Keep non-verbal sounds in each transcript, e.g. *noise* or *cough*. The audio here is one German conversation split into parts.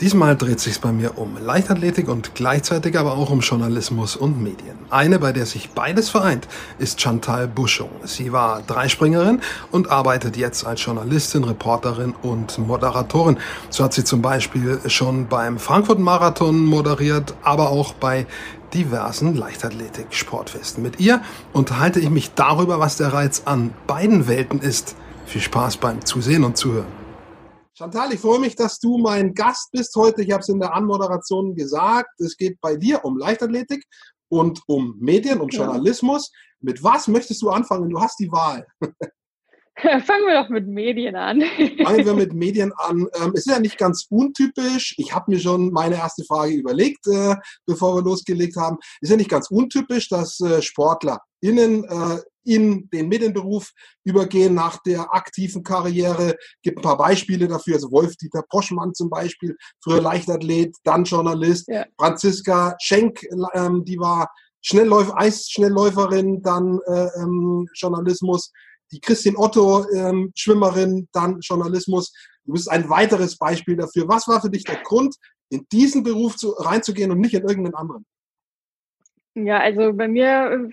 Diesmal dreht sich bei mir um Leichtathletik und gleichzeitig aber auch um Journalismus und Medien. Eine, bei der sich beides vereint, ist Chantal Buschung. Sie war Dreispringerin und arbeitet jetzt als Journalistin, Reporterin und Moderatorin. So hat sie zum Beispiel schon beim Frankfurt-Marathon moderiert, aber auch bei diversen Leichtathletik-Sportfesten. Mit ihr unterhalte ich mich darüber, was der Reiz an beiden Welten ist. Viel Spaß beim Zusehen und Zuhören. Chantal, ich freue mich, dass du mein Gast bist heute. Ich habe es in der Anmoderation gesagt. Es geht bei dir um Leichtathletik und um Medien, um Journalismus. Ja. Mit was möchtest du anfangen? Du hast die Wahl. *laughs* Fangen wir doch mit Medien an. *laughs* Fangen wir mit Medien an. Ähm, es ist ja nicht ganz untypisch. Ich habe mir schon meine erste Frage überlegt, äh, bevor wir losgelegt haben. Es ist ja nicht ganz untypisch, dass äh, SportlerInnen äh, in den Medienberuf übergehen nach der aktiven Karriere. Gibt ein paar Beispiele dafür. Also Wolf-Dieter Poschmann zum Beispiel, früher Leichtathlet, dann Journalist. Ja. Franziska Schenk, ähm, die war Schnellläufer, Eisschnellläuferin, dann äh, ähm, Journalismus. Die Christine Otto, ähm, Schwimmerin, dann Journalismus. Du bist ein weiteres Beispiel dafür. Was war für dich der Grund, in diesen Beruf zu, reinzugehen und nicht in irgendeinen anderen? Ja, also bei mir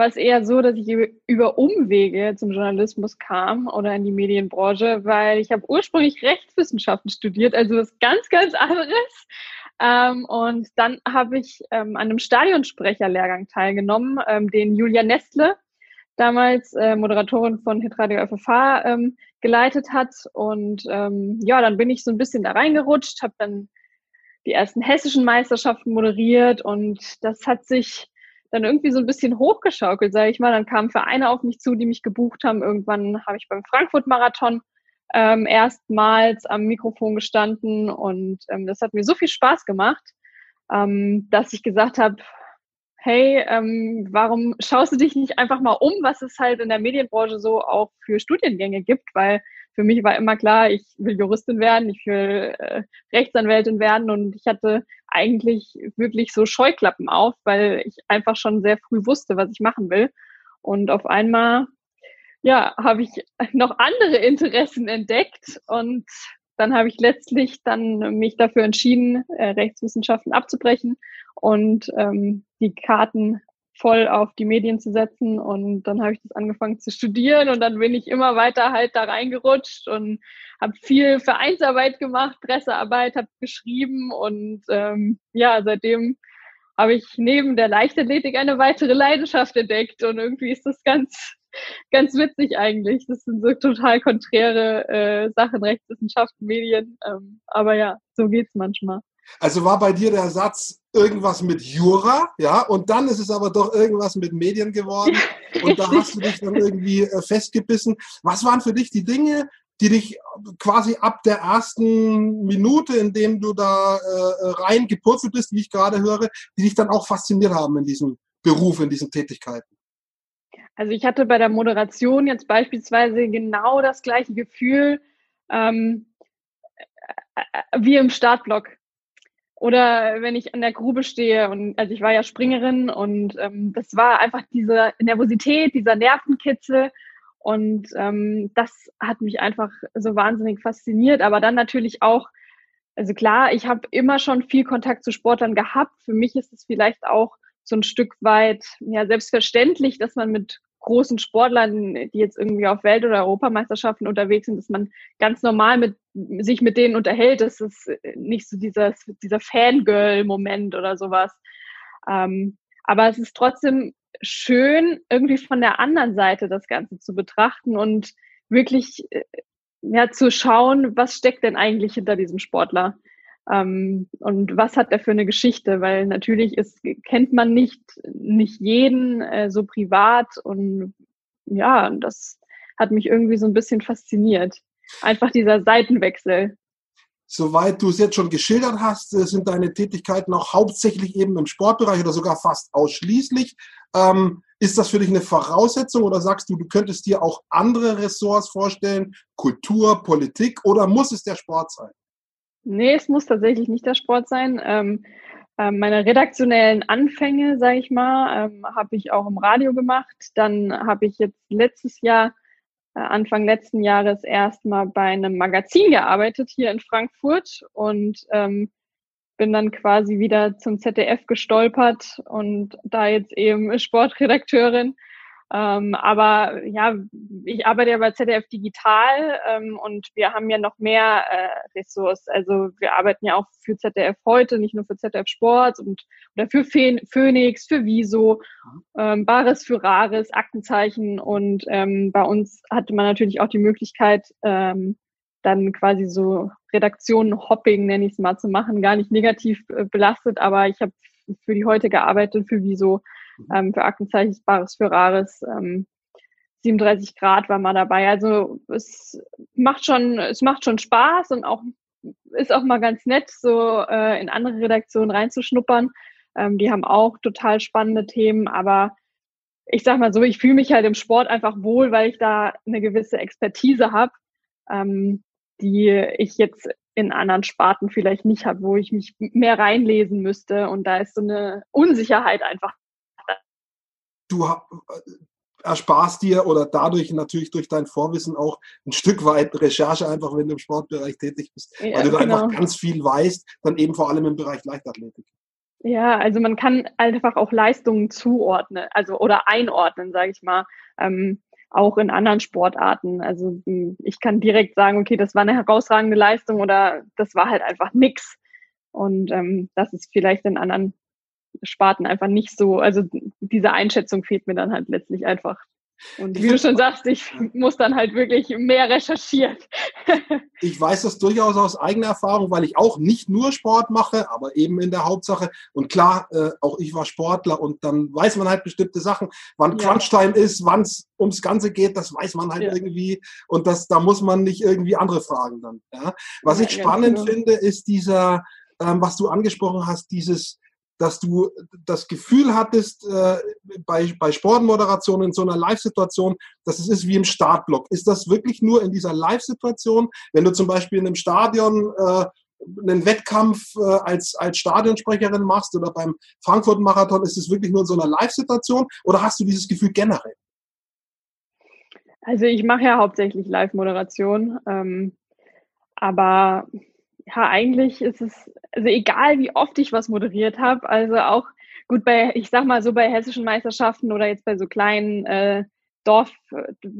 war es eher so, dass ich über Umwege zum Journalismus kam oder in die Medienbranche, weil ich habe ursprünglich Rechtswissenschaften studiert, also was ganz, ganz anderes. Ähm, und dann habe ich ähm, an einem Stadionsprecherlehrgang teilgenommen, ähm, den Julia Nestle, damals äh, Moderatorin von Hitradio FFH, ähm, geleitet hat. Und ähm, ja, dann bin ich so ein bisschen da reingerutscht, habe dann die ersten hessischen Meisterschaften moderiert und das hat sich dann irgendwie so ein bisschen hochgeschaukelt, sage ich mal. Dann kamen Vereine auf mich zu, die mich gebucht haben. Irgendwann habe ich beim Frankfurt-Marathon ähm, erstmals am Mikrofon gestanden und ähm, das hat mir so viel Spaß gemacht, ähm, dass ich gesagt habe, hey, ähm, warum schaust du dich nicht einfach mal um, was es halt in der Medienbranche so auch für Studiengänge gibt, weil für mich war immer klar, ich will Juristin werden, ich will äh, Rechtsanwältin werden und ich hatte eigentlich wirklich so Scheuklappen auf, weil ich einfach schon sehr früh wusste, was ich machen will. Und auf einmal, ja, habe ich noch andere *laughs* Interessen entdeckt und dann habe ich letztlich dann mich dafür entschieden, äh, Rechtswissenschaften abzubrechen und ähm, die Karten voll auf die Medien zu setzen. Und dann habe ich das angefangen zu studieren und dann bin ich immer weiter halt da reingerutscht und habe viel Vereinsarbeit gemacht, Pressearbeit, habe geschrieben und ähm, ja, seitdem habe ich neben der Leichtathletik eine weitere Leidenschaft entdeckt und irgendwie ist das ganz, *laughs* ganz witzig eigentlich. Das sind so total konträre äh, Sachen, Rechtswissenschaften, Medien. Ähm, aber ja, so geht's manchmal. Also war bei dir der Satz irgendwas mit Jura, ja, und dann ist es aber doch irgendwas mit Medien geworden und da hast du dich dann irgendwie äh, festgebissen. Was waren für dich die Dinge, die dich quasi ab der ersten Minute, in dem du da äh, rein gepurzelt bist, wie ich gerade höre, die dich dann auch fasziniert haben in diesem Beruf, in diesen Tätigkeiten? Also ich hatte bei der Moderation jetzt beispielsweise genau das gleiche Gefühl ähm, äh, äh, wie im Startblock. Oder wenn ich an der Grube stehe und also ich war ja Springerin und ähm, das war einfach diese Nervosität, dieser Nervenkitzel und ähm, das hat mich einfach so wahnsinnig fasziniert. Aber dann natürlich auch, also klar, ich habe immer schon viel Kontakt zu Sportlern gehabt. Für mich ist es vielleicht auch so ein Stück weit ja selbstverständlich, dass man mit großen Sportlern, die jetzt irgendwie auf Welt- oder Europameisterschaften unterwegs sind, dass man ganz normal mit sich mit denen unterhält. Das ist nicht so dieser, dieser Fangirl-Moment oder sowas. Ähm, aber es ist trotzdem schön, irgendwie von der anderen Seite das Ganze zu betrachten und wirklich äh, ja, zu schauen, was steckt denn eigentlich hinter diesem Sportler? Ähm, und was hat er für eine Geschichte? Weil natürlich ist, kennt man nicht, nicht jeden äh, so privat und ja, das hat mich irgendwie so ein bisschen fasziniert. Einfach dieser Seitenwechsel. Soweit du es jetzt schon geschildert hast, äh, sind deine Tätigkeiten auch hauptsächlich eben im Sportbereich oder sogar fast ausschließlich. Ähm, ist das für dich eine Voraussetzung oder sagst du, du könntest dir auch andere Ressorts vorstellen, Kultur, Politik oder muss es der Sport sein? Nee, es muss tatsächlich nicht der Sport sein. Ähm, äh, meine redaktionellen Anfänge, sage ich mal, ähm, habe ich auch im Radio gemacht. Dann habe ich jetzt letztes Jahr äh, Anfang letzten Jahres erstmal bei einem Magazin gearbeitet hier in Frankfurt und ähm, bin dann quasi wieder zum ZDF gestolpert und da jetzt eben Sportredakteurin ähm, aber ja, ich arbeite ja bei ZDF Digital ähm, und wir haben ja noch mehr äh, Ressorts. Also wir arbeiten ja auch für ZDF heute, nicht nur für ZDF Sport und oder für Phoenix, für Viso, ähm, Bares für Rares, Aktenzeichen und ähm, bei uns hatte man natürlich auch die Möglichkeit, ähm, dann quasi so Redaktionen-Hopping, nenne ich es mal, zu machen. Gar nicht negativ äh, belastet, aber ich habe für die heute gearbeitet, für Mhm. Ähm, für Aktenzeichen Bares für Rares. Ähm, 37 Grad war mal dabei. Also es macht schon, es macht schon Spaß und auch ist auch mal ganz nett, so äh, in andere Redaktionen reinzuschnuppern. Ähm, die haben auch total spannende Themen, aber ich sag mal so, ich fühle mich halt im Sport einfach wohl, weil ich da eine gewisse Expertise habe, ähm, die ich jetzt in anderen Sparten vielleicht nicht habe, wo ich mich mehr reinlesen müsste. Und da ist so eine Unsicherheit einfach du äh, ersparst dir oder dadurch natürlich durch dein Vorwissen auch ein Stück weit Recherche einfach, wenn du im Sportbereich tätig bist, ja, weil du da genau. einfach ganz viel weißt, dann eben vor allem im Bereich Leichtathletik. Ja, also man kann einfach auch Leistungen zuordnen, also oder einordnen, sage ich mal, ähm, auch in anderen Sportarten. Also hm, ich kann direkt sagen, okay, das war eine herausragende Leistung oder das war halt einfach nix. Und ähm, das ist vielleicht in anderen Sparten einfach nicht so, also diese Einschätzung fehlt mir dann halt letztlich einfach. Und wie du schon sagst, ich muss dann halt wirklich mehr recherchieren. *laughs* ich weiß das durchaus aus eigener Erfahrung, weil ich auch nicht nur Sport mache, aber eben in der Hauptsache. Und klar, äh, auch ich war Sportler und dann weiß man halt bestimmte Sachen, wann ja. Crunchtime ist, wann es ums Ganze geht, das weiß man halt ja. irgendwie. Und das, da muss man nicht irgendwie andere fragen dann. Ja? Was ich spannend genau. finde, ist dieser, ähm, was du angesprochen hast, dieses dass du das Gefühl hattest äh, bei, bei Sportmoderationen in so einer Live-Situation, dass es ist wie im Startblock. Ist das wirklich nur in dieser Live-Situation, wenn du zum Beispiel in einem Stadion äh, einen Wettkampf äh, als, als Stadionsprecherin machst oder beim Frankfurt-Marathon, ist es wirklich nur in so einer Live-Situation oder hast du dieses Gefühl generell? Also ich mache ja hauptsächlich Live-Moderation, ähm, aber ja, eigentlich ist es, also egal wie oft ich was moderiert habe, also auch gut bei, ich sag mal so bei hessischen Meisterschaften oder jetzt bei so kleinen äh, Dorf-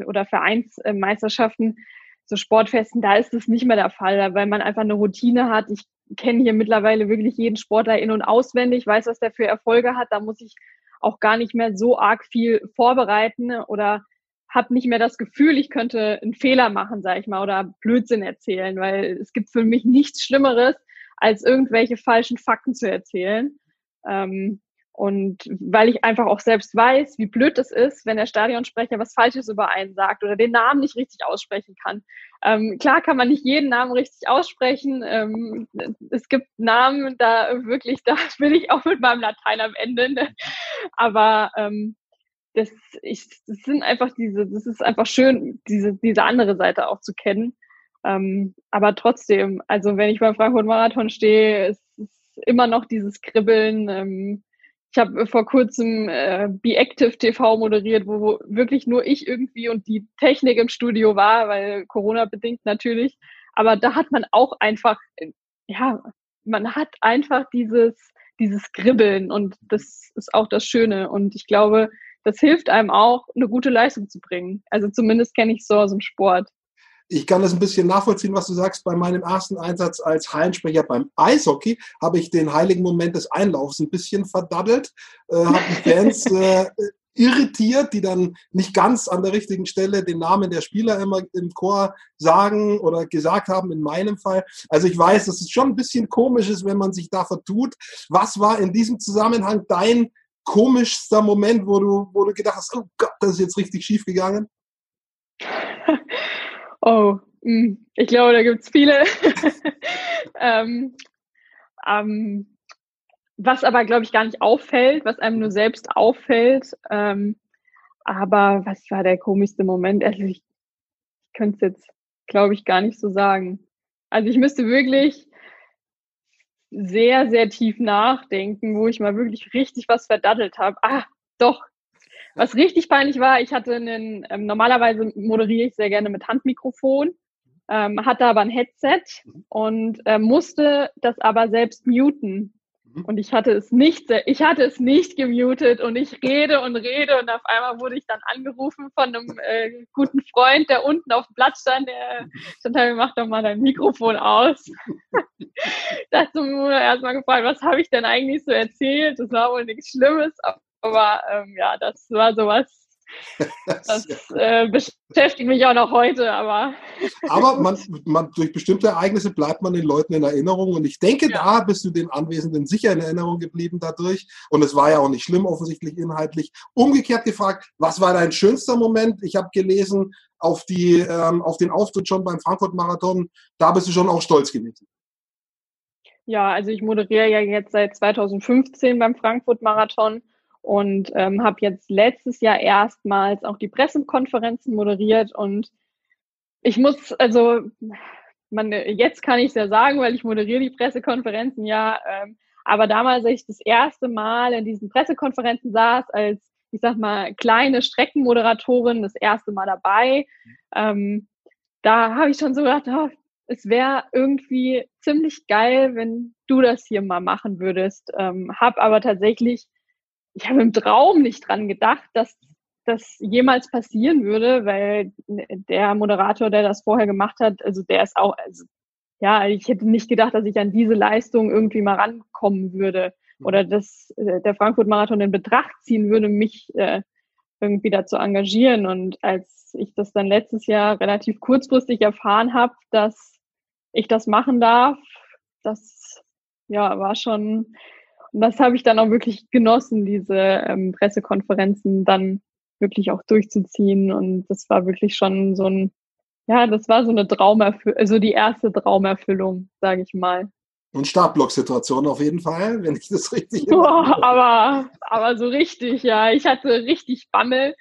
oder Vereinsmeisterschaften, so Sportfesten, da ist es nicht mehr der Fall, weil man einfach eine Routine hat. Ich kenne hier mittlerweile wirklich jeden Sportler in- und auswendig, weiß, was der für Erfolge hat. Da muss ich auch gar nicht mehr so arg viel vorbereiten oder habe nicht mehr das Gefühl, ich könnte einen Fehler machen, sage ich mal, oder Blödsinn erzählen, weil es gibt für mich nichts Schlimmeres, als irgendwelche falschen Fakten zu erzählen. Ähm, und weil ich einfach auch selbst weiß, wie blöd es ist, wenn der Stadionsprecher was Falsches über einen sagt oder den Namen nicht richtig aussprechen kann. Ähm, klar kann man nicht jeden Namen richtig aussprechen. Ähm, es gibt Namen, da wirklich, da *laughs* bin ich auch mit meinem Latein am Ende. Aber ähm, das, ich, das sind einfach diese, das ist einfach schön, diese, diese andere Seite auch zu kennen. Ähm, aber trotzdem, also wenn ich beim Frankfurt Marathon stehe, ist es immer noch dieses Kribbeln. Ähm, ich habe vor kurzem äh, Be Active TV moderiert, wo, wo wirklich nur ich irgendwie und die Technik im Studio war, weil Corona bedingt natürlich. Aber da hat man auch einfach, ja, man hat einfach dieses, dieses Kribbeln und das ist auch das Schöne. Und ich glaube, das hilft einem auch, eine gute Leistung zu bringen. Also zumindest kenne ich so aus dem Sport. Ich kann das ein bisschen nachvollziehen, was du sagst. Bei meinem ersten Einsatz als Hallensprecher beim Eishockey habe ich den heiligen Moment des Einlaufs ein bisschen verdaddelt, äh, habe die Fans *laughs* äh, irritiert, die dann nicht ganz an der richtigen Stelle den Namen der Spieler immer im Chor sagen oder gesagt haben, in meinem Fall. Also ich weiß, dass es schon ein bisschen komisch ist, wenn man sich da vertut. Was war in diesem Zusammenhang dein komischster Moment, wo du, wo du gedacht hast, oh Gott, das ist jetzt richtig schief gegangen? *laughs* oh, hm, ich glaube, da gibt es viele. *laughs* ähm, ähm, was aber, glaube ich, gar nicht auffällt, was einem nur selbst auffällt. Ähm, aber was war der komischste Moment? Also ich, ich könnte es jetzt, glaube ich, gar nicht so sagen. Also ich müsste wirklich sehr, sehr tief nachdenken, wo ich mal wirklich richtig was verdattelt habe. Ah, doch. Was richtig peinlich war, ich hatte einen, ähm, normalerweise moderiere ich sehr gerne mit Handmikrofon, ähm, hatte aber ein Headset mhm. und äh, musste das aber selbst muten. Mhm. Und ich hatte es nicht, ich hatte es nicht gemutet und ich rede und rede und auf einmal wurde ich dann angerufen von einem äh, guten Freund, der unten auf dem Platz stand, der stand da, mach doch mal dein Mikrofon aus. *laughs* das wurde erstmal gefragt, was habe ich denn eigentlich so erzählt? Das war wohl nichts Schlimmes, aber ähm, ja, das war sowas, *laughs* das äh, beschäftigt mich auch noch heute, aber. *laughs* aber man, man, durch bestimmte Ereignisse bleibt man den Leuten in Erinnerung und ich denke, ja. da bist du den Anwesenden sicher in Erinnerung geblieben dadurch. Und es war ja auch nicht schlimm, offensichtlich inhaltlich. Umgekehrt gefragt, was war dein schönster Moment? Ich habe gelesen, auf, die, ähm, auf den Auftritt schon beim Frankfurt-Marathon, da bist du schon auch stolz gewesen. Ja, also ich moderiere ja jetzt seit 2015 beim Frankfurt-Marathon und ähm, habe jetzt letztes Jahr erstmals auch die Pressekonferenzen moderiert und ich muss, also man, jetzt kann ich es ja sagen, weil ich moderiere die Pressekonferenzen ja, ähm, aber damals, als ich das erste Mal in diesen Pressekonferenzen saß, als ich sag mal kleine Streckenmoderatorin, das erste Mal dabei, ähm, da habe ich schon so gedacht, oh, es wäre irgendwie ziemlich geil, wenn du das hier mal machen würdest. Ähm, hab aber tatsächlich ich habe im Traum nicht dran gedacht, dass das jemals passieren würde, weil der Moderator, der das vorher gemacht hat, also der ist auch, also, ja, ich hätte nicht gedacht, dass ich an diese Leistung irgendwie mal rankommen würde mhm. oder dass äh, der Frankfurt-Marathon in Betracht ziehen würde, mich äh, irgendwie dazu engagieren. Und als ich das dann letztes Jahr relativ kurzfristig erfahren habe, dass ich das machen darf, das ja war schon das habe ich dann auch wirklich genossen, diese ähm, Pressekonferenzen dann wirklich auch durchzuziehen. Und das war wirklich schon so ein, ja, das war so eine Traumerfüllung, also die erste Traumerfüllung, sage ich mal. Und Startblock-Situation auf jeden Fall, wenn ich das richtig Boah, aber, aber so richtig, ja. Ich hatte richtig Bammel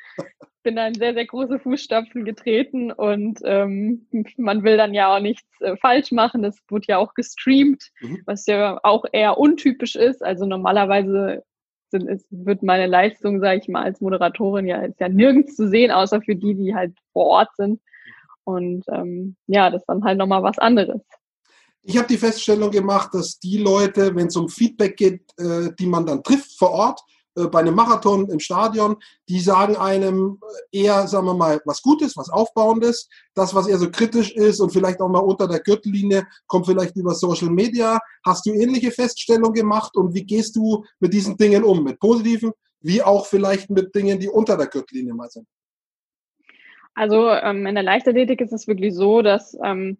bin da in sehr, sehr große Fußstapfen getreten und ähm, man will dann ja auch nichts äh, falsch machen. Das wurde ja auch gestreamt, mhm. was ja auch eher untypisch ist. Also normalerweise sind, ist, wird meine Leistung, sage ich mal, als Moderatorin ja, ist ja nirgends zu sehen, außer für die, die halt vor Ort sind. Und ähm, ja, das ist dann halt nochmal was anderes. Ich habe die Feststellung gemacht, dass die Leute, wenn es um Feedback geht, äh, die man dann trifft vor Ort, äh, bei einem Marathon im Stadion, die sagen einem eher, sagen wir mal, was Gutes, was Aufbauendes. Das, was eher so kritisch ist und vielleicht auch mal unter der Gürtellinie, kommt vielleicht über Social Media. Hast du ähnliche Feststellungen gemacht und wie gehst du mit diesen Dingen um? Mit positiven, wie auch vielleicht mit Dingen, die unter der Gürtellinie mal sind? Also ähm, in der Leichtathletik ist es wirklich so, dass ähm,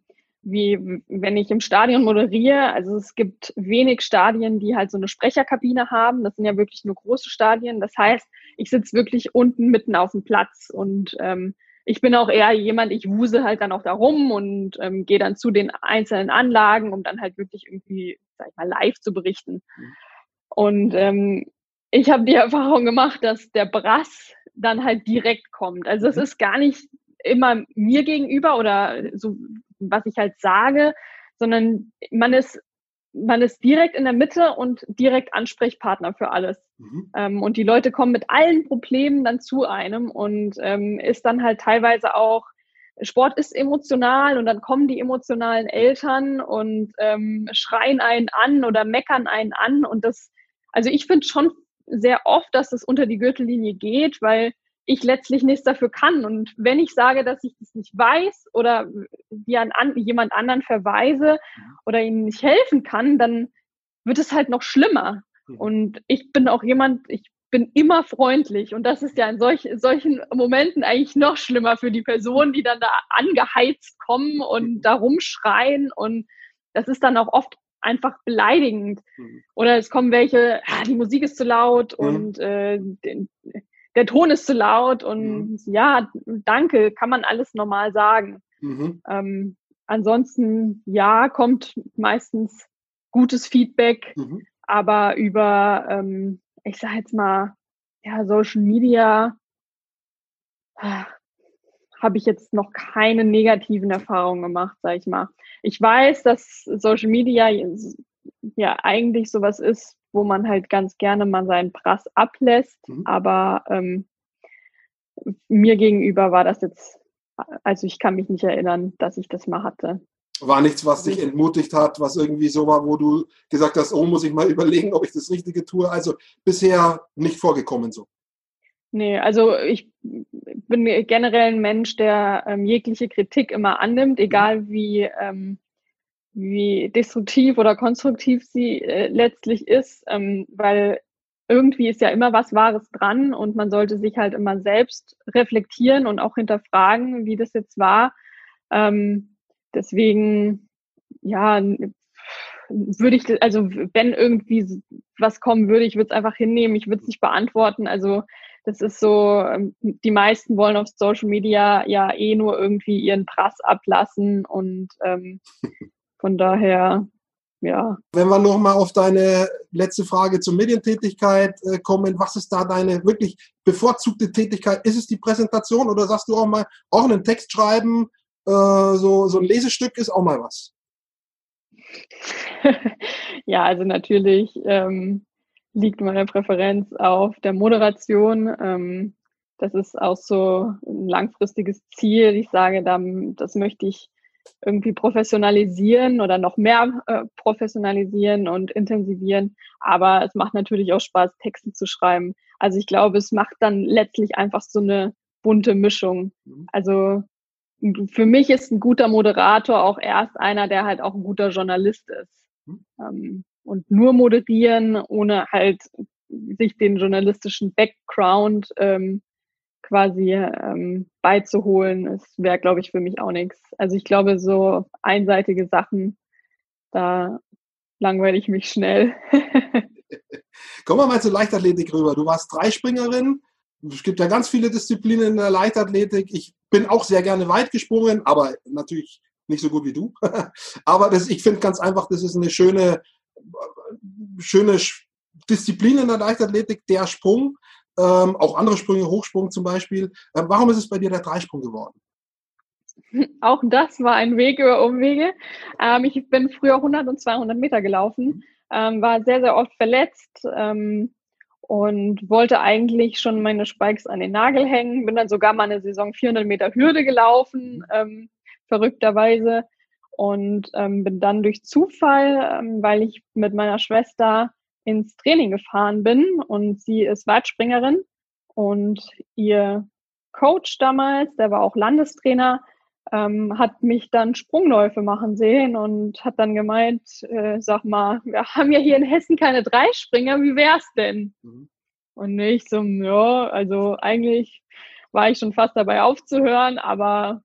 wie wenn ich im Stadion moderiere. Also es gibt wenig Stadien, die halt so eine Sprecherkabine haben. Das sind ja wirklich nur große Stadien. Das heißt, ich sitze wirklich unten mitten auf dem Platz und ähm, ich bin auch eher jemand, ich wuse halt dann auch da rum und ähm, gehe dann zu den einzelnen Anlagen, um dann halt wirklich irgendwie, sag ich mal, live zu berichten. Mhm. Und ähm, ich habe die *laughs* Erfahrung gemacht, dass der Brass dann halt direkt kommt. Also es mhm. ist gar nicht immer mir gegenüber oder so was ich halt sage, sondern man ist, man ist direkt in der Mitte und direkt Ansprechpartner für alles. Mhm. Ähm, und die Leute kommen mit allen Problemen dann zu einem und ähm, ist dann halt teilweise auch, Sport ist emotional und dann kommen die emotionalen Eltern und ähm, schreien einen an oder meckern einen an. Und das, also ich finde schon sehr oft, dass das unter die Gürtellinie geht, weil ich letztlich nichts dafür kann. Und wenn ich sage, dass ich das nicht weiß oder wie an, an jemand anderen verweise oder ihnen nicht helfen kann, dann wird es halt noch schlimmer. Mhm. Und ich bin auch jemand, ich bin immer freundlich. Und das ist ja in solch, solchen Momenten eigentlich noch schlimmer für die Personen, die dann da angeheizt kommen und mhm. da rumschreien. Und das ist dann auch oft einfach beleidigend. Mhm. Oder es kommen welche, ah, die Musik ist zu laut und äh, der Ton ist zu laut und mhm. ja, danke, kann man alles normal sagen. Mhm. Ähm, ansonsten, ja, kommt meistens gutes Feedback, mhm. aber über, ähm, ich sag jetzt mal, ja, Social Media äh, habe ich jetzt noch keine negativen Erfahrungen gemacht, sag ich mal. Ich weiß, dass Social Media ja eigentlich sowas ist, wo man halt ganz gerne mal seinen Prass ablässt. Mhm. Aber ähm, mir gegenüber war das jetzt, also ich kann mich nicht erinnern, dass ich das mal hatte. War nichts, was dich entmutigt hat, was irgendwie so war, wo du gesagt hast, oh, muss ich mal *laughs* überlegen, ob ich das Richtige tue. Also bisher nicht vorgekommen so. Nee, also ich bin generell ein Mensch, der ähm, jegliche Kritik immer annimmt, egal wie, ähm, wie destruktiv oder konstruktiv sie äh, letztlich ist, ähm, weil irgendwie ist ja immer was Wahres dran und man sollte sich halt immer selbst reflektieren und auch hinterfragen, wie das jetzt war. Ähm, deswegen, ja, würde ich, also wenn irgendwie was kommen würde, ich würde es einfach hinnehmen, ich würde es nicht beantworten. Also das ist so, ähm, die meisten wollen auf Social Media ja eh nur irgendwie ihren Prass ablassen und ähm, *laughs* von daher ja. Wenn wir nochmal auf deine letzte Frage zur Medientätigkeit äh, kommen, was ist da deine wirklich bevorzugte Tätigkeit? Ist es die Präsentation oder sagst du auch mal, auch einen Text schreiben, äh, so, so ein Lesestück ist auch mal was? *laughs* ja, also natürlich ähm, liegt meine Präferenz auf der Moderation. Ähm, das ist auch so ein langfristiges Ziel. Ich sage, dann, das möchte ich irgendwie professionalisieren oder noch mehr äh, professionalisieren und intensivieren. Aber es macht natürlich auch Spaß, Texte zu schreiben. Also ich glaube, es macht dann letztlich einfach so eine bunte Mischung. Mhm. Also für mich ist ein guter Moderator auch erst einer, der halt auch ein guter Journalist ist. Mhm. Ähm, und nur moderieren, ohne halt sich den journalistischen Background ähm, quasi ähm, beizuholen, das wäre, glaube ich, für mich auch nichts. Also ich glaube, so einseitige Sachen, da langweile ich mich schnell. *laughs* Kommen wir mal zur Leichtathletik rüber. Du warst Dreispringerin. Es gibt ja ganz viele Disziplinen in der Leichtathletik. Ich bin auch sehr gerne weit gesprungen, aber natürlich nicht so gut wie du. *laughs* aber das, ich finde ganz einfach, das ist eine schöne, schöne Disziplin in der Leichtathletik, der Sprung ähm, auch andere Sprünge, Hochsprung zum Beispiel. Ähm, warum ist es bei dir der Dreisprung geworden? *laughs* Auch das war ein Weg über Umwege. Ähm, ich bin früher 100 und 200 Meter gelaufen, ähm, war sehr, sehr oft verletzt ähm, und wollte eigentlich schon meine Spikes an den Nagel hängen. Bin dann sogar mal eine Saison 400 Meter Hürde gelaufen, ähm, verrückterweise. Und bin dann durch Zufall, weil ich mit meiner Schwester ins Training gefahren bin und sie ist Weitspringerin und ihr Coach damals, der war auch Landestrainer, ähm, hat mich dann Sprungläufe machen sehen und hat dann gemeint, äh, sag mal, wir haben ja hier in Hessen keine Dreispringer, wie wär's denn? Mhm. Und ich so, ja, also eigentlich war ich schon fast dabei aufzuhören, aber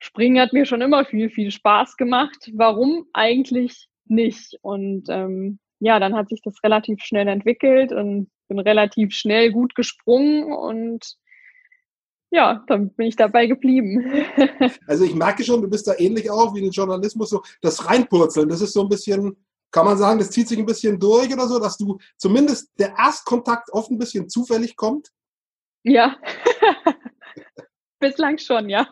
Springen hat mir schon immer viel, viel Spaß gemacht. Warum eigentlich nicht? Und ähm, ja, dann hat sich das relativ schnell entwickelt und bin relativ schnell gut gesprungen und ja, dann bin ich dabei geblieben. *laughs* Also ich merke schon, du bist da ähnlich auch wie im Journalismus, so das Reinpurzeln, das ist so ein bisschen, kann man sagen, das zieht sich ein bisschen durch oder so, dass du zumindest der Erstkontakt oft ein bisschen zufällig kommt? Ja, *laughs* bislang schon, ja.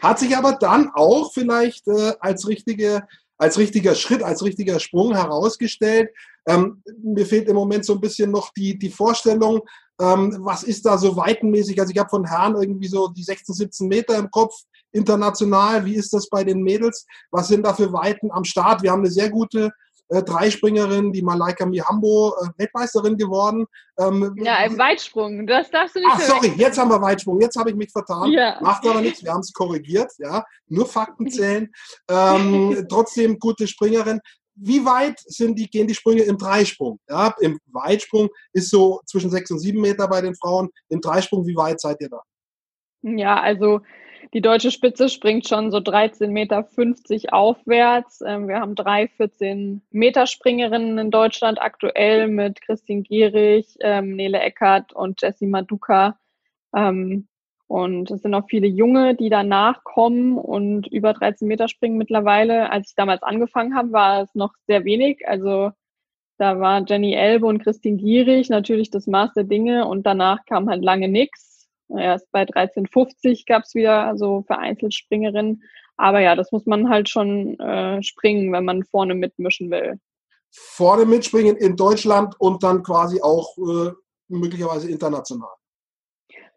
Hat sich aber dann auch vielleicht äh, als richtige als richtiger Schritt, als richtiger Sprung herausgestellt. Ähm, mir fehlt im Moment so ein bisschen noch die, die Vorstellung, ähm, was ist da so weitenmäßig? Also ich habe von Herrn irgendwie so die 16, 17 Meter im Kopf international. Wie ist das bei den Mädels? Was sind da für Weiten am Start? Wir haben eine sehr gute äh, Dreispringerin, die Malaika Mihambo, äh, Weltmeisterin geworden. Ähm, ja, im Weitsprung. Das darfst du nicht Ach, sorry, jetzt haben wir Weitsprung. Jetzt habe ich mich vertan. Ja. Macht aber nichts, wir haben es korrigiert. Ja, nur Fakten zählen. ähm, *laughs* trotzdem gute Springerin. Wie weit sind die, gehen die Sprünge im Dreisprung? Ja, Im Weitsprung ist so zwischen sechs und sieben Meter bei den Frauen. Im Dreisprung, wie weit seid ihr da? Ja, also die deutsche Spitze springt schon so 13,50 Meter aufwärts. Ähm, wir haben drei 14 Meter Springerinnen in Deutschland aktuell mit Christine Gierig, ähm, Nele Eckert und Jessie Maduka. Ähm, und es sind auch viele Junge, die danach kommen und über 13 Meter springen mittlerweile. Als ich damals angefangen habe, war es noch sehr wenig. Also da war Jenny Elbe und Christine Gierig natürlich das Maß der Dinge und danach kam halt lange nichts. Erst bei 13,50 gab es wieder so vereinzelt Springerinnen. Aber ja, das muss man halt schon äh, springen, wenn man vorne mitmischen will. Vorne mitspringen in Deutschland und dann quasi auch äh, möglicherweise international.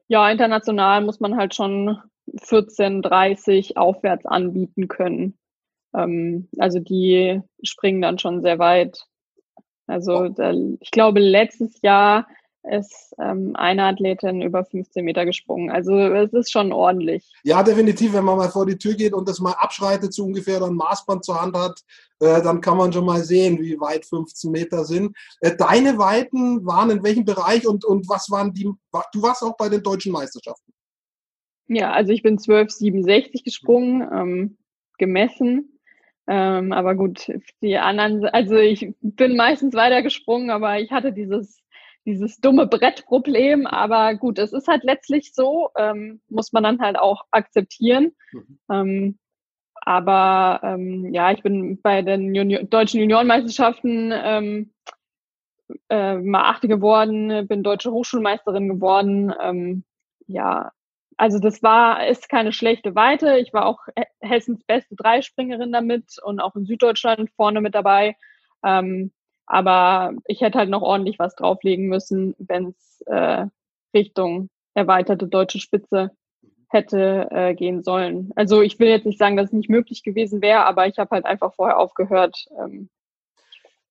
Ja, international muss man halt schon 14, 30 aufwärts anbieten können. Ähm, also die springen dann schon sehr weit. Also da, ich glaube, letztes Jahr ist ähm, eine Athletin über 15 Meter gesprungen. Also es ist schon ordentlich. Ja, definitiv. Wenn man mal vor die Tür geht und das mal abschreitet, so ungefähr dann ein Maßband zur Hand hat, äh, dann kann man schon mal sehen, wie weit 15 Meter sind. Äh, deine Weiten waren in welchem Bereich und, und was waren die? Du warst auch bei den deutschen Meisterschaften. Ja, also ich bin 12,67 gesprungen, ähm, gemessen. Ähm, aber gut, die anderen, also ich bin meistens weiter gesprungen, aber ich hatte dieses, dieses dumme Brettproblem. Aber gut, es ist halt letztlich so, ähm, muss man dann halt auch akzeptieren. Mhm. Ähm, aber ähm, ja, ich bin bei den Junior deutschen Juniorenmeisterschaften ähm, äh, mal Achte geworden, bin deutsche Hochschulmeisterin geworden. Ähm, ja, also das war, ist keine schlechte Weite. Ich war auch Hessens beste Dreispringerin damit und auch in Süddeutschland vorne mit dabei. Ähm, aber ich hätte halt noch ordentlich was drauflegen müssen, wenn es äh, Richtung erweiterte deutsche Spitze hätte äh, gehen sollen. Also ich will jetzt nicht sagen, dass es nicht möglich gewesen wäre, aber ich habe halt einfach vorher aufgehört. Ähm,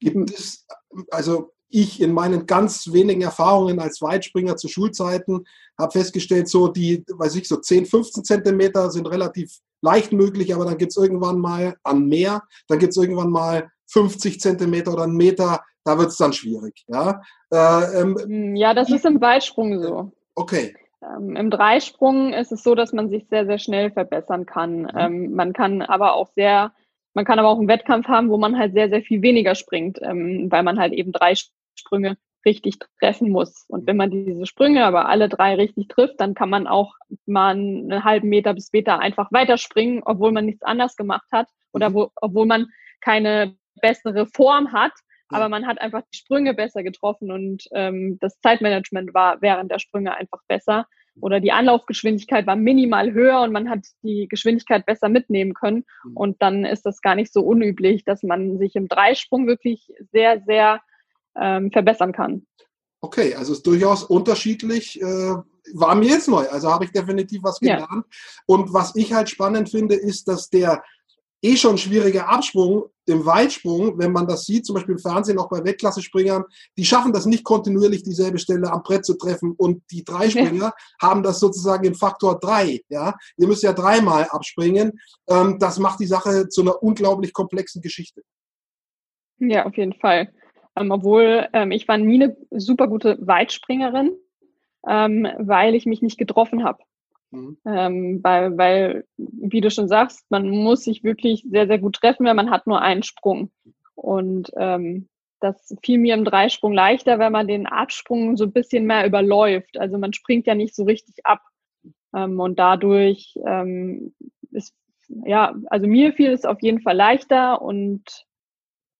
Gibt es, also ich in meinen ganz wenigen Erfahrungen als Weitspringer zu Schulzeiten habe festgestellt, so die, weiß ich, so 10, 15 Zentimeter sind relativ leicht möglich, aber dann gibt es irgendwann mal an mehr, dann gibt es irgendwann mal 50 Zentimeter oder einen Meter, da wird es dann schwierig. Ja, äh, ähm, hm, ja das ist im Weitsprung so. Okay. Ähm, Im Dreisprung ist es so, dass man sich sehr, sehr schnell verbessern kann. Mhm. Ähm, man kann aber auch sehr, man kann aber auch einen Wettkampf haben, wo man halt sehr, sehr viel weniger springt, ähm, weil man halt eben drei Sprünge richtig treffen muss. Und wenn man diese Sprünge aber alle drei richtig trifft, dann kann man auch mal einen halben Meter bis Meter einfach weiterspringen, obwohl man nichts anders gemacht hat oder mhm. wo, obwohl man keine bessere Form hat, aber man hat einfach die Sprünge besser getroffen und ähm, das Zeitmanagement war während der Sprünge einfach besser oder die Anlaufgeschwindigkeit war minimal höher und man hat die Geschwindigkeit besser mitnehmen können mhm. und dann ist das gar nicht so unüblich, dass man sich im Dreisprung wirklich sehr, sehr ähm, verbessern kann. Okay, also es ist durchaus unterschiedlich. Äh, war mir jetzt neu, also habe ich definitiv was gelernt. Ja. Und was ich halt spannend finde, ist, dass der eh schon schwierige Absprung im Weitsprung, wenn man das sieht, zum Beispiel im Fernsehen, auch bei Weltklasse-Springern, die schaffen das nicht kontinuierlich dieselbe Stelle am Brett zu treffen und die drei Springer ja. haben das sozusagen im Faktor drei. Ja? Ihr müsst ja dreimal abspringen. Ähm, das macht die Sache zu einer unglaublich komplexen Geschichte. Ja, auf jeden Fall. Ähm, obwohl ähm, ich war nie eine super gute Weitspringerin, ähm, weil ich mich nicht getroffen habe. Mhm. Ähm, weil, weil, wie du schon sagst, man muss sich wirklich sehr, sehr gut treffen, weil man hat nur einen Sprung. Und ähm, das fiel mir im Dreisprung leichter, wenn man den Absprung so ein bisschen mehr überläuft. Also man springt ja nicht so richtig ab. Ähm, und dadurch ähm, ist, ja, also mir fiel es auf jeden Fall leichter und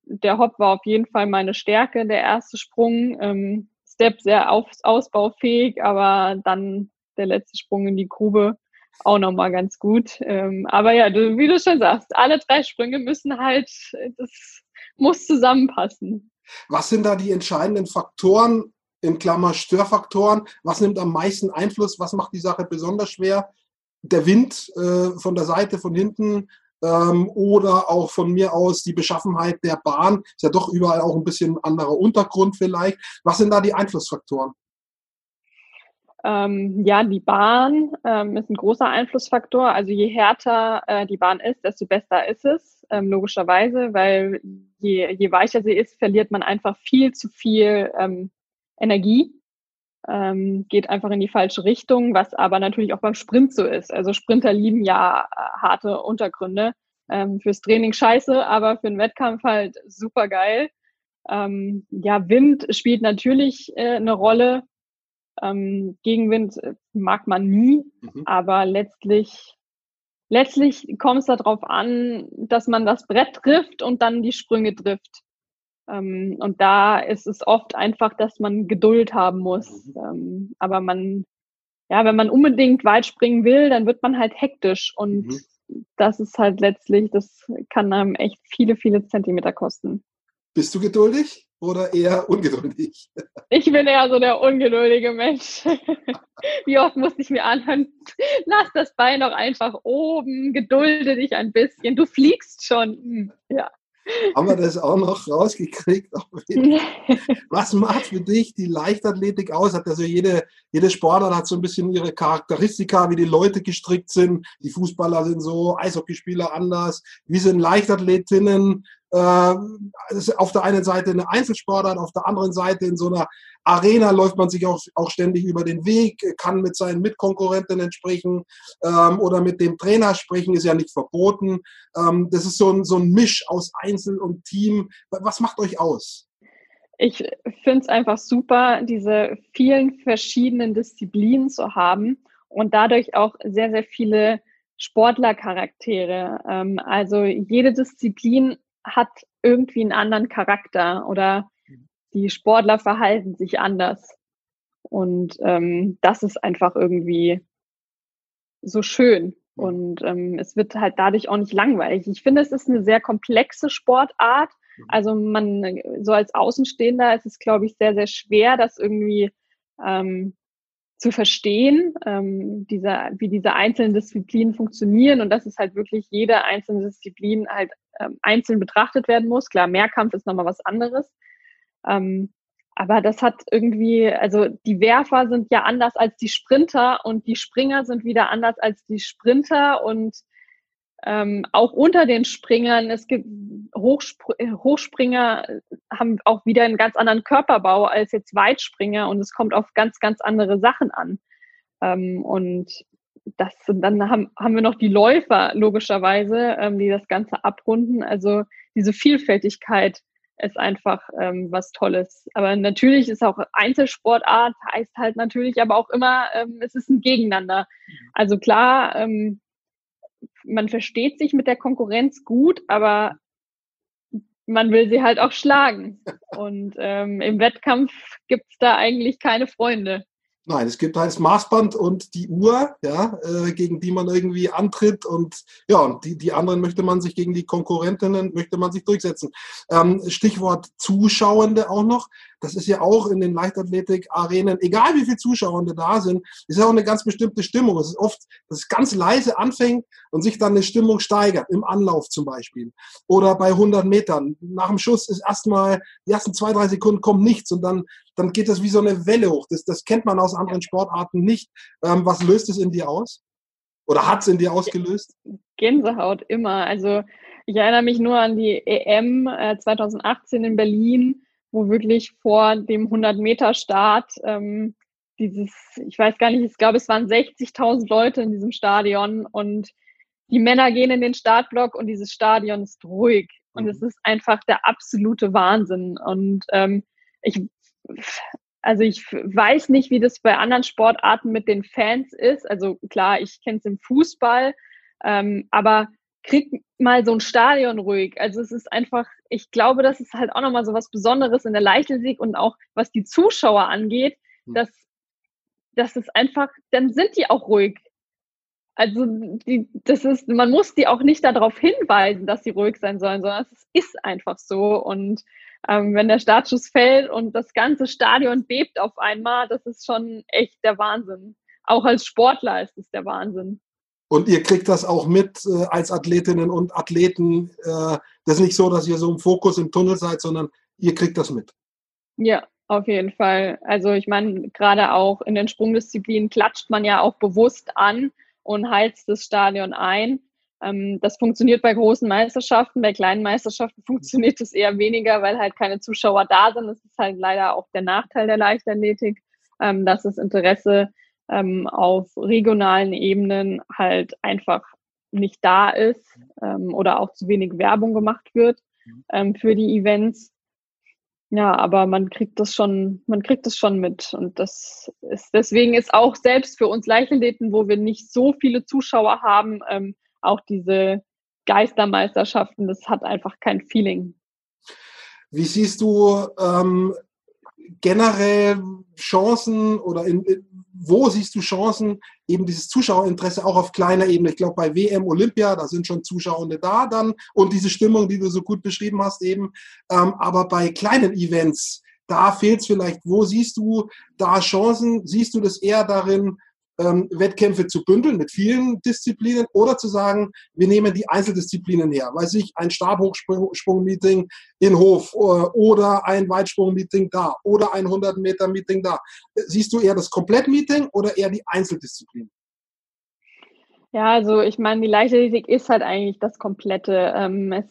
der Hop war auf jeden Fall meine Stärke, der erste Sprung. Ähm, Step sehr auf, ausbaufähig, aber dann der letzte Sprung in die Grube auch nochmal ganz gut. Ähm, aber ja, du, wie du schon sagst, alle drei Sprünge müssen halt, das muss zusammenpassen. Was sind da die entscheidenden Faktoren, in Klammer Störfaktoren? Was nimmt am meisten Einfluss? Was macht die Sache besonders schwer? Der Wind äh, von der Seite, von hinten, ähm, oder auch von mir aus die Beschaffenheit der Bahn. Ist ja doch überall auch ein bisschen anderer Untergrund vielleicht. Was sind da die Einflussfaktoren? Ähm, ja, die Bahn ähm, ist ein großer Einflussfaktor. Also je härter äh, die Bahn ist, desto besser ist es, ähm, logischerweise, weil je, je weicher sie ist, verliert man einfach viel zu viel ähm, Energie ähm, geht einfach in die falsche Richtung, was aber natürlich auch beim Sprint so ist. Also Sprinter lieben ja äh, harte Untergründe. Ähm, fürs Training scheiße, aber für den Wettkampf halt super geil. Ja, Wind spielt natürlich äh, eine Rolle. Ähm, Gegenwind äh, mag man nie, mhm. aber letztlich, letztlich kommt es darauf an, dass man das Brett trifft und dann die Sprünge trifft. Ähm, und da ist es oft einfach, dass man Geduld haben muss. Mhm. Ähm, aber man, ja, wenn man unbedingt weit springen will, dann wird man halt hektisch und mhm. das ist halt letztlich, das kann einem echt viele, viele Zentimeter kosten. Bist du geduldig oder eher ungeduldig? Ich bin eher so der ungeduldige Mensch. Wie oft musste ich mir anhören, lass das Bein doch einfach oben, gedulde dich ein bisschen, du fliegst schon. Hm, ja. Haben wir das auch noch rausgekriegt? *laughs* *laughs* Was macht für dich die Leichtathletik aus? Hat also jede, jede Sportart hat so ein bisschen ihre Charakteristika, wie die Leute gestrickt sind. Die Fußballer sind so, Eishockeyspieler anders. Wie sind Leichtathletinnen? Äh, auf der einen Seite eine Einzelsportart, auf der anderen Seite in so einer Arena läuft man sich auch, auch ständig über den Weg, kann mit seinen Mitkonkurrenten sprechen ähm, oder mit dem Trainer sprechen, ist ja nicht verboten. Ähm, das ist so ein, so ein Misch aus Einzel und Team. Was macht euch aus? Ich finde es einfach super, diese vielen verschiedenen Disziplinen zu haben und dadurch auch sehr, sehr viele Sportlercharaktere. Ähm, also jede Disziplin hat irgendwie einen anderen Charakter oder die Sportler verhalten sich anders. Und ähm, das ist einfach irgendwie so schön. Und ähm, es wird halt dadurch auch nicht langweilig. Ich finde, es ist eine sehr komplexe Sportart. Mhm. Also man, so als Außenstehender ist es, glaube ich, sehr, sehr schwer, das irgendwie ähm, zu verstehen, ähm, dieser, wie diese einzelnen Disziplinen funktionieren und dass es halt wirklich jede einzelne Disziplin halt ähm, einzeln betrachtet werden muss. Klar, Mehrkampf ist nochmal was anderes. Ähm, aber das hat irgendwie, also die Werfer sind ja anders als die Sprinter und die Springer sind wieder anders als die Sprinter und ähm, auch unter den Springern, es gibt Hochspr Hochspringer haben auch wieder einen ganz anderen Körperbau als jetzt Weitspringer und es kommt auf ganz, ganz andere Sachen an. Ähm, und das, dann haben, haben wir noch die Läufer logischerweise, ähm, die das Ganze abrunden. Also diese Vielfältigkeit ist einfach ähm, was Tolles. Aber natürlich ist auch Einzelsportart, heißt halt natürlich aber auch immer, ähm, es ist ein Gegeneinander. Also klar, ähm, man versteht sich mit der Konkurrenz gut, aber man will sie halt auch schlagen. Und ähm, im Wettkampf gibt's da eigentlich keine Freunde. Nein, es gibt halt das Maßband und die Uhr, ja, äh, gegen die man irgendwie antritt und ja, und die, die anderen möchte man sich gegen die Konkurrentinnen, möchte man sich durchsetzen. Ähm, Stichwort Zuschauende auch noch. Das ist ja auch in den Leichtathletik-Arenen, egal wie viele Zuschauende da sind, ist ja auch eine ganz bestimmte Stimmung. Es ist oft, dass es ganz leise anfängt und sich dann eine Stimmung steigert, im Anlauf zum Beispiel. Oder bei 100 Metern. Nach dem Schuss ist erstmal, die ersten zwei, drei Sekunden kommt nichts und dann, dann geht das wie so eine Welle hoch. Das, das kennt man aus anderen Sportarten nicht. Ähm, was löst es in dir aus? Oder hat es in dir ausgelöst? Gänsehaut immer. Also ich erinnere mich nur an die EM äh, 2018 in Berlin, wo wirklich vor dem 100-Meter-Start ähm, dieses, ich weiß gar nicht, ich glaube, es waren 60.000 Leute in diesem Stadion und die Männer gehen in den Startblock und dieses Stadion ist ruhig und mhm. es ist einfach der absolute Wahnsinn und ähm, ich, also ich weiß nicht, wie das bei anderen Sportarten mit den Fans ist. Also klar, ich kenne es im Fußball, ähm, aber kriegt mal so ein Stadion ruhig. Also es ist einfach, ich glaube, das ist halt auch nochmal so was Besonderes in der Leichtathletik und auch was die Zuschauer angeht, hm. dass, dass es einfach, dann sind die auch ruhig. Also die, das ist, man muss die auch nicht darauf hinweisen, dass sie ruhig sein sollen, sondern es ist einfach so. Und ähm, wenn der Startschuss fällt und das ganze Stadion bebt auf einmal, das ist schon echt der Wahnsinn. Auch als Sportler ist es der Wahnsinn. Und ihr kriegt das auch mit äh, als Athletinnen und Athleten. Äh, das ist nicht so, dass ihr so im Fokus im Tunnel seid, sondern ihr kriegt das mit. Ja, auf jeden Fall. Also ich meine, gerade auch in den Sprungdisziplinen klatscht man ja auch bewusst an und heizt das Stadion ein. Ähm, das funktioniert bei großen Meisterschaften, bei kleinen Meisterschaften *laughs* funktioniert es eher weniger, weil halt keine Zuschauer da sind. Das ist halt leider auch der Nachteil der Leichtathletik, ähm, dass das Interesse ähm, auf regionalen Ebenen halt einfach nicht da ist ähm, oder auch zu wenig Werbung gemacht wird mhm. ähm, für die Events. Ja, aber man kriegt das schon, man kriegt das schon mit. Und das ist, deswegen ist auch selbst für uns Leichtathleten, wo wir nicht so viele Zuschauer haben, ähm, auch diese Geistermeisterschaften, das hat einfach kein Feeling. Wie siehst du ähm, generell Chancen oder in, wo siehst du Chancen, eben dieses Zuschauerinteresse auch auf kleiner Ebene? Ich glaube, bei WM Olympia, da sind schon Zuschauende da dann und diese Stimmung, die du so gut beschrieben hast eben. Ähm, aber bei kleinen Events, da fehlt es vielleicht. Wo siehst du da Chancen? Siehst du das eher darin, ähm, Wettkämpfe zu bündeln mit vielen Disziplinen oder zu sagen, wir nehmen die Einzeldisziplinen her. Weiß ich, ein Stabhochsprung-Meeting in Hof äh, oder ein Weitsprung-Meeting da oder ein 100-Meter-Meeting da. Siehst du eher das Komplett-Meeting oder eher die Einzeldisziplinen? Ja, also ich meine, die Leichtathletik ist halt eigentlich das Komplette. Ähm, es,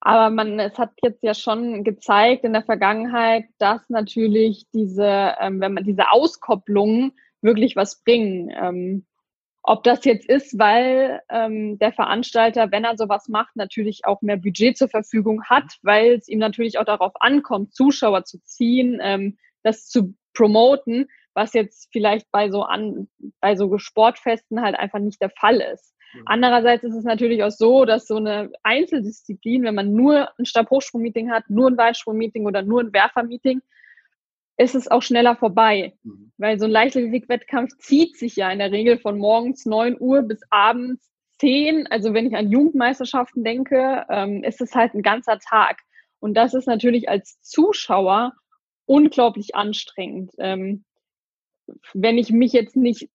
aber man, es hat jetzt ja schon gezeigt in der Vergangenheit, dass natürlich diese, ähm, wenn man diese Auskopplung wirklich was bringen. Ähm, ob das jetzt ist, weil ähm, der Veranstalter, wenn er sowas macht, natürlich auch mehr Budget zur Verfügung hat, weil es ihm natürlich auch darauf ankommt, Zuschauer zu ziehen, ähm, das zu promoten, was jetzt vielleicht bei so an bei so Sportfesten halt einfach nicht der Fall ist. Mhm. Andererseits ist es natürlich auch so, dass so eine Einzeldisziplin, wenn man nur ein Stabhochsprung-Meeting hat, nur ein Weitsprung-Meeting oder nur ein Werfer-Meeting, ist es auch schneller vorbei. Mhm. Weil so ein Leichtathletik-Wettkampf zieht sich ja in der Regel von morgens 9 Uhr bis abends 10. Also wenn ich an Jugendmeisterschaften denke, ähm, ist es halt ein ganzer Tag. Und das ist natürlich als Zuschauer unglaublich anstrengend. Ähm, wenn ich mich jetzt nicht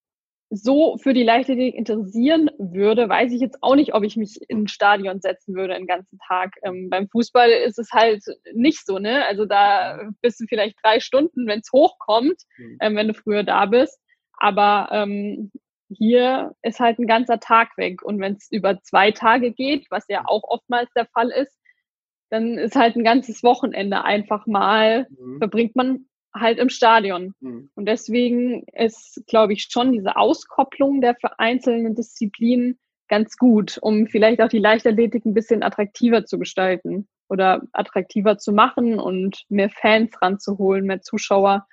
so für die Leichtathletik interessieren würde, weiß ich jetzt auch nicht, ob ich mich in ein Stadion setzen würde den ganzen Tag. Ähm, beim Fußball ist es halt nicht so, ne? Also da bist du vielleicht drei Stunden, wenn es hochkommt, mhm. ähm, wenn du früher da bist. Aber ähm, hier ist halt ein ganzer Tag weg. Und wenn es über zwei Tage geht, was ja auch oftmals der Fall ist, dann ist halt ein ganzes Wochenende einfach mal, mhm. verbringt man halt im Stadion. Mhm. Und deswegen ist, glaube ich, schon diese Auskopplung der einzelnen Disziplinen ganz gut, um vielleicht auch die Leichtathletik ein bisschen attraktiver zu gestalten oder attraktiver zu machen und mehr Fans ranzuholen, mehr Zuschauer.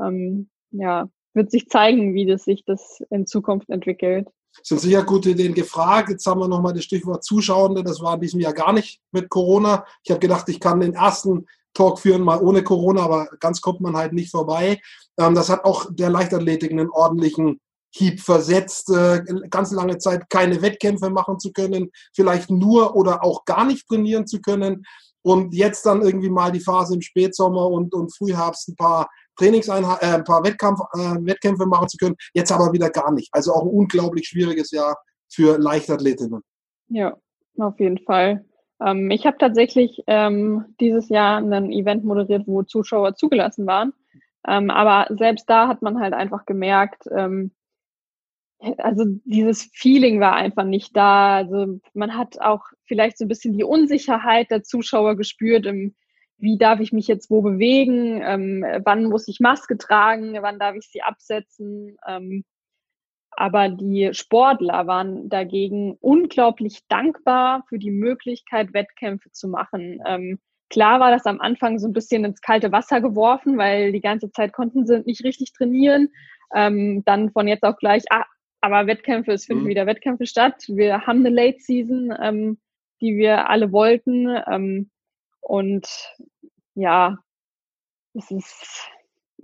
Ähm, ja, wird sich zeigen, wie das sich das in Zukunft entwickelt. Sind sicher gute Ideen gefragt. Jetzt haben wir nochmal das Stichwort Zuschauende. Das war in diesem Jahr gar nicht mit Corona. Ich habe gedacht, ich kann den ersten Talk führen, mal ohne Corona, aber ganz kommt man halt nicht vorbei. Ähm, das hat auch der Leichtathletik einen ordentlichen Hieb versetzt, äh, ganz lange Zeit keine Wettkämpfe machen zu können, vielleicht nur oder auch gar nicht trainieren zu können. Und jetzt dann irgendwie mal die Phase im Spätsommer und, und Frühherbst ein paar Trainingseinheiten, äh, ein paar Wettkampf, äh, Wettkämpfe machen zu können. Jetzt aber wieder gar nicht. Also auch ein unglaublich schwieriges Jahr für Leichtathletinnen. Ja, auf jeden Fall. Ähm, ich habe tatsächlich ähm, dieses Jahr ein Event moderiert, wo Zuschauer zugelassen waren. Ähm, aber selbst da hat man halt einfach gemerkt, ähm, also dieses Feeling war einfach nicht da. Also man hat auch vielleicht so ein bisschen die Unsicherheit der Zuschauer gespürt, im, wie darf ich mich jetzt wo bewegen, ähm, wann muss ich Maske tragen, wann darf ich sie absetzen. Ähm, aber die Sportler waren dagegen unglaublich dankbar für die Möglichkeit, Wettkämpfe zu machen. Ähm, klar war das am Anfang so ein bisschen ins kalte Wasser geworfen, weil die ganze Zeit konnten sie nicht richtig trainieren. Ähm, dann von jetzt auf gleich, ah, aber Wettkämpfe, es finden mhm. wieder Wettkämpfe statt. Wir haben eine Late Season, ähm, die wir alle wollten. Ähm, und ja, es ist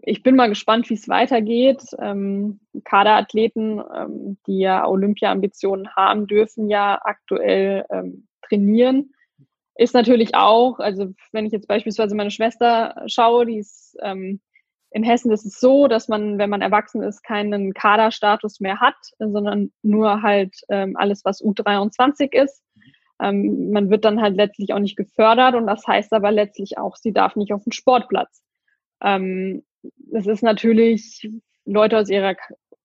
ich bin mal gespannt, wie es weitergeht. Ähm, Kaderathleten, ähm, die ja Olympia-Ambitionen haben, dürfen ja aktuell ähm, trainieren. Ist natürlich auch, also wenn ich jetzt beispielsweise meine Schwester schaue, die ist ähm, in Hessen ist es so, dass man, wenn man erwachsen ist, keinen Kaderstatus mehr hat, sondern nur halt ähm, alles, was U23 ist. Ähm, man wird dann halt letztlich auch nicht gefördert und das heißt aber letztlich auch, sie darf nicht auf den Sportplatz. Ähm, es ist natürlich Leute aus ihrer,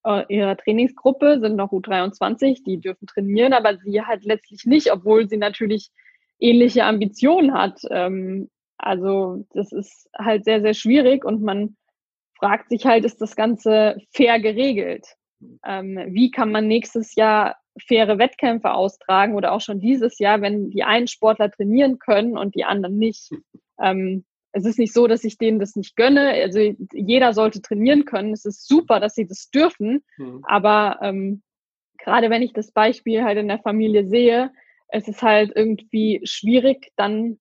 äh, ihrer Trainingsgruppe sind noch U23, die dürfen trainieren, aber sie halt letztlich nicht, obwohl sie natürlich ähnliche Ambitionen hat. Ähm, also das ist halt sehr, sehr schwierig und man fragt sich halt, ist das Ganze fair geregelt? Ähm, wie kann man nächstes Jahr faire Wettkämpfe austragen oder auch schon dieses Jahr, wenn die einen Sportler trainieren können und die anderen nicht? Ähm, es ist nicht so, dass ich denen das nicht gönne. Also jeder sollte trainieren können. Es ist super, dass sie das dürfen. Mhm. Aber ähm, gerade wenn ich das Beispiel halt in der Familie sehe, es ist halt irgendwie schwierig, dann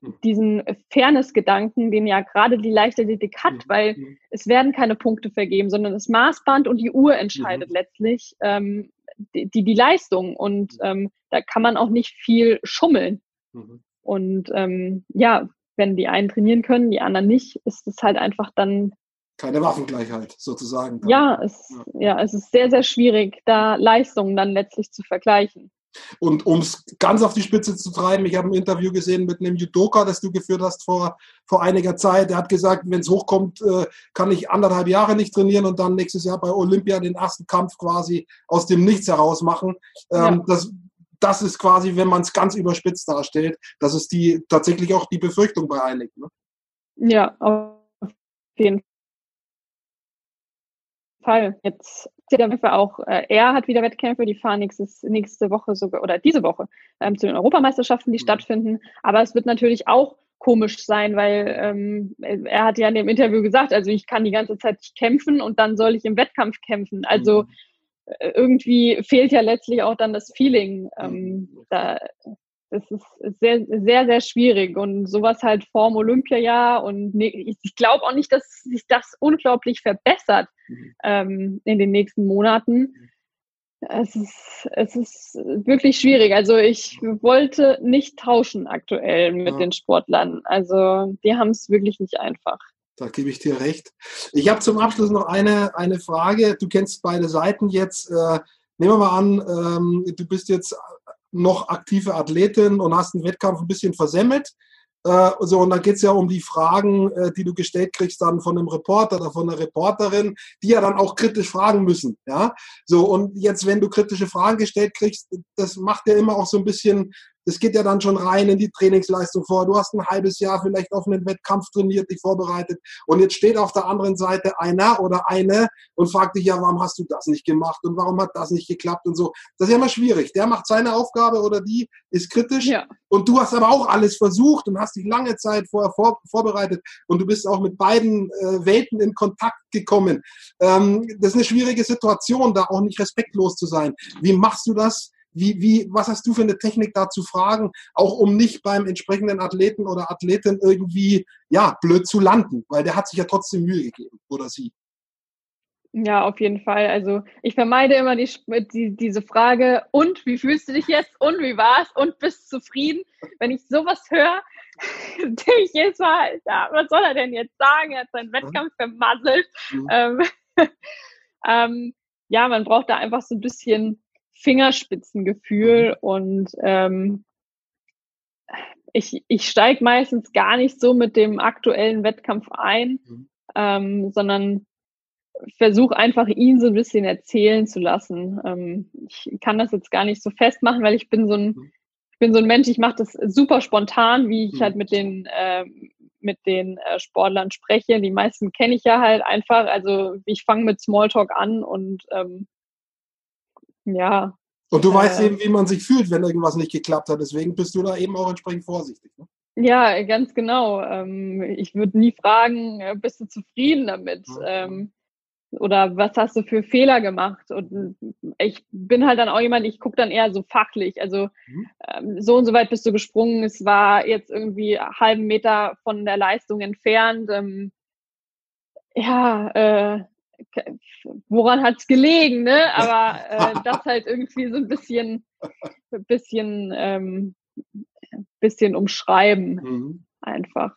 mhm. diesen Fairness-Gedanken, den ja gerade die Leichtathletik hat, mhm. weil mhm. es werden keine Punkte vergeben, sondern das Maßband und die Uhr entscheidet mhm. letztlich ähm, die, die, die Leistung und ähm, da kann man auch nicht viel schummeln. Mhm. Und ähm, ja, wenn die einen trainieren können, die anderen nicht, ist es halt einfach dann keine Waffengleichheit sozusagen. Ja es, ja. ja, es ist sehr, sehr schwierig, da Leistungen dann letztlich zu vergleichen. Und um es ganz auf die Spitze zu treiben, ich habe ein Interview gesehen mit einem Judoka, das du geführt hast vor, vor einiger Zeit. Der hat gesagt, wenn es hochkommt, äh, kann ich anderthalb Jahre nicht trainieren und dann nächstes Jahr bei Olympia den ersten Kampf quasi aus dem Nichts heraus machen. Ähm, ja. das, das ist quasi, wenn man es ganz überspitzt darstellt, das ist die tatsächlich auch die Befürchtung bei einigen. Ne? Ja, auf jeden Fall. Jetzt der auch, äh, er hat wieder Wettkämpfe, die fahren nächstes, nächste Woche sogar oder diese Woche ähm, zu den Europameisterschaften, die mhm. stattfinden. Aber es wird natürlich auch komisch sein, weil ähm, er hat ja in dem Interview gesagt, also ich kann die ganze Zeit nicht kämpfen und dann soll ich im Wettkampf kämpfen. Also mhm. Irgendwie fehlt ja letztlich auch dann das Feeling. Ähm, mhm. da, das ist sehr, sehr, sehr schwierig und sowas halt vorm Olympiajahr und ne, ich glaube auch nicht, dass sich das unglaublich verbessert mhm. ähm, in den nächsten Monaten. Es ist, es ist wirklich schwierig. Also ich wollte nicht tauschen aktuell mit ja. den Sportlern. Also die haben es wirklich nicht einfach. Da gebe ich dir recht. Ich habe zum Abschluss noch eine, eine Frage. Du kennst beide Seiten jetzt. Äh, nehmen wir mal an, ähm, du bist jetzt noch aktive Athletin und hast einen Wettkampf ein bisschen versemmelt. Äh, so, und dann geht es ja um die Fragen, äh, die du gestellt kriegst dann von einem Reporter oder von einer Reporterin, die ja dann auch kritisch fragen müssen. Ja, so und jetzt, wenn du kritische Fragen gestellt kriegst, das macht ja immer auch so ein bisschen das geht ja dann schon rein in die Trainingsleistung vor. Du hast ein halbes Jahr vielleicht auf einen Wettkampf trainiert, dich vorbereitet und jetzt steht auf der anderen Seite einer oder eine und fragt dich, ja, warum hast du das nicht gemacht und warum hat das nicht geklappt und so. Das ist ja immer schwierig. Der macht seine Aufgabe oder die ist kritisch ja. und du hast aber auch alles versucht und hast dich lange Zeit vorher vor, vorbereitet und du bist auch mit beiden äh, Welten in Kontakt gekommen. Ähm, das ist eine schwierige Situation, da auch nicht respektlos zu sein. Wie machst du das? Wie, wie, was hast du für eine Technik da zu fragen, auch um nicht beim entsprechenden Athleten oder Athletin irgendwie, ja, blöd zu landen, weil der hat sich ja trotzdem Mühe gegeben oder sie. Ja, auf jeden Fall. Also ich vermeide immer die, die, diese Frage, und wie fühlst du dich jetzt? Und wie war's? Und bist zufrieden? Wenn ich sowas höre, *laughs* denke ich jetzt mal, ja, was soll er denn jetzt sagen? Er hat seinen Wettkampf vermasselt. Mhm. Ähm, *laughs* ähm, ja, man braucht da einfach so ein bisschen Fingerspitzengefühl mhm. und ähm, ich, ich steige meistens gar nicht so mit dem aktuellen Wettkampf ein, mhm. ähm, sondern versuche einfach ihn so ein bisschen erzählen zu lassen. Ähm, ich kann das jetzt gar nicht so festmachen, weil ich bin so ein, mhm. ich bin so ein Mensch, ich mache das super spontan, wie ich mhm. halt mit den äh, mit den äh, Sportlern spreche. Die meisten kenne ich ja halt einfach. Also ich fange mit Smalltalk an und ähm, ja. Und du äh, weißt eben, wie man sich fühlt, wenn irgendwas nicht geklappt hat. Deswegen bist du da eben auch entsprechend vorsichtig. Ne? Ja, ganz genau. Ähm, ich würde nie fragen, äh, bist du zufrieden damit? Mhm. Ähm, oder was hast du für Fehler gemacht? Und ich bin halt dann auch jemand, ich gucke dann eher so fachlich. Also mhm. ähm, so und so weit bist du gesprungen. Es war jetzt irgendwie einen halben Meter von der Leistung entfernt. Ähm, ja, äh, woran hat es gelegen, ne? Aber äh, *laughs* das halt irgendwie so ein bisschen, bisschen, ähm, bisschen umschreiben. Mhm. Einfach.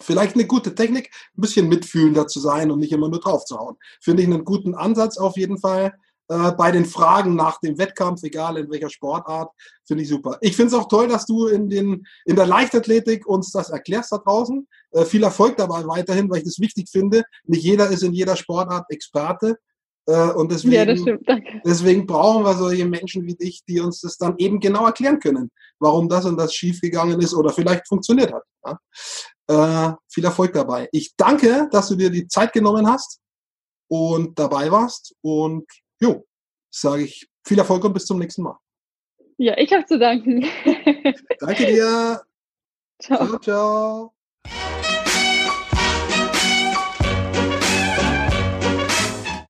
Vielleicht eine gute Technik, ein bisschen mitfühlender zu sein und nicht immer nur drauf zu hauen. Finde ich einen guten Ansatz auf jeden Fall äh, bei den Fragen nach dem Wettkampf, egal in welcher Sportart, finde ich super. Ich finde es auch toll, dass du in, den, in der Leichtathletik uns das erklärst da draußen. Äh, viel Erfolg dabei weiterhin, weil ich das wichtig finde. Nicht jeder ist in jeder Sportart Experte. Äh, und deswegen, ja, das stimmt. Danke. deswegen brauchen wir solche Menschen wie dich, die uns das dann eben genau erklären können, warum das und das schiefgegangen ist oder vielleicht funktioniert hat. Ja? Äh, viel Erfolg dabei. Ich danke, dass du dir die Zeit genommen hast und dabei warst und jo, sage ich viel Erfolg und bis zum nächsten Mal. Ja, ich habe zu danken. Danke dir. *laughs* Ciao, ciao. ciao.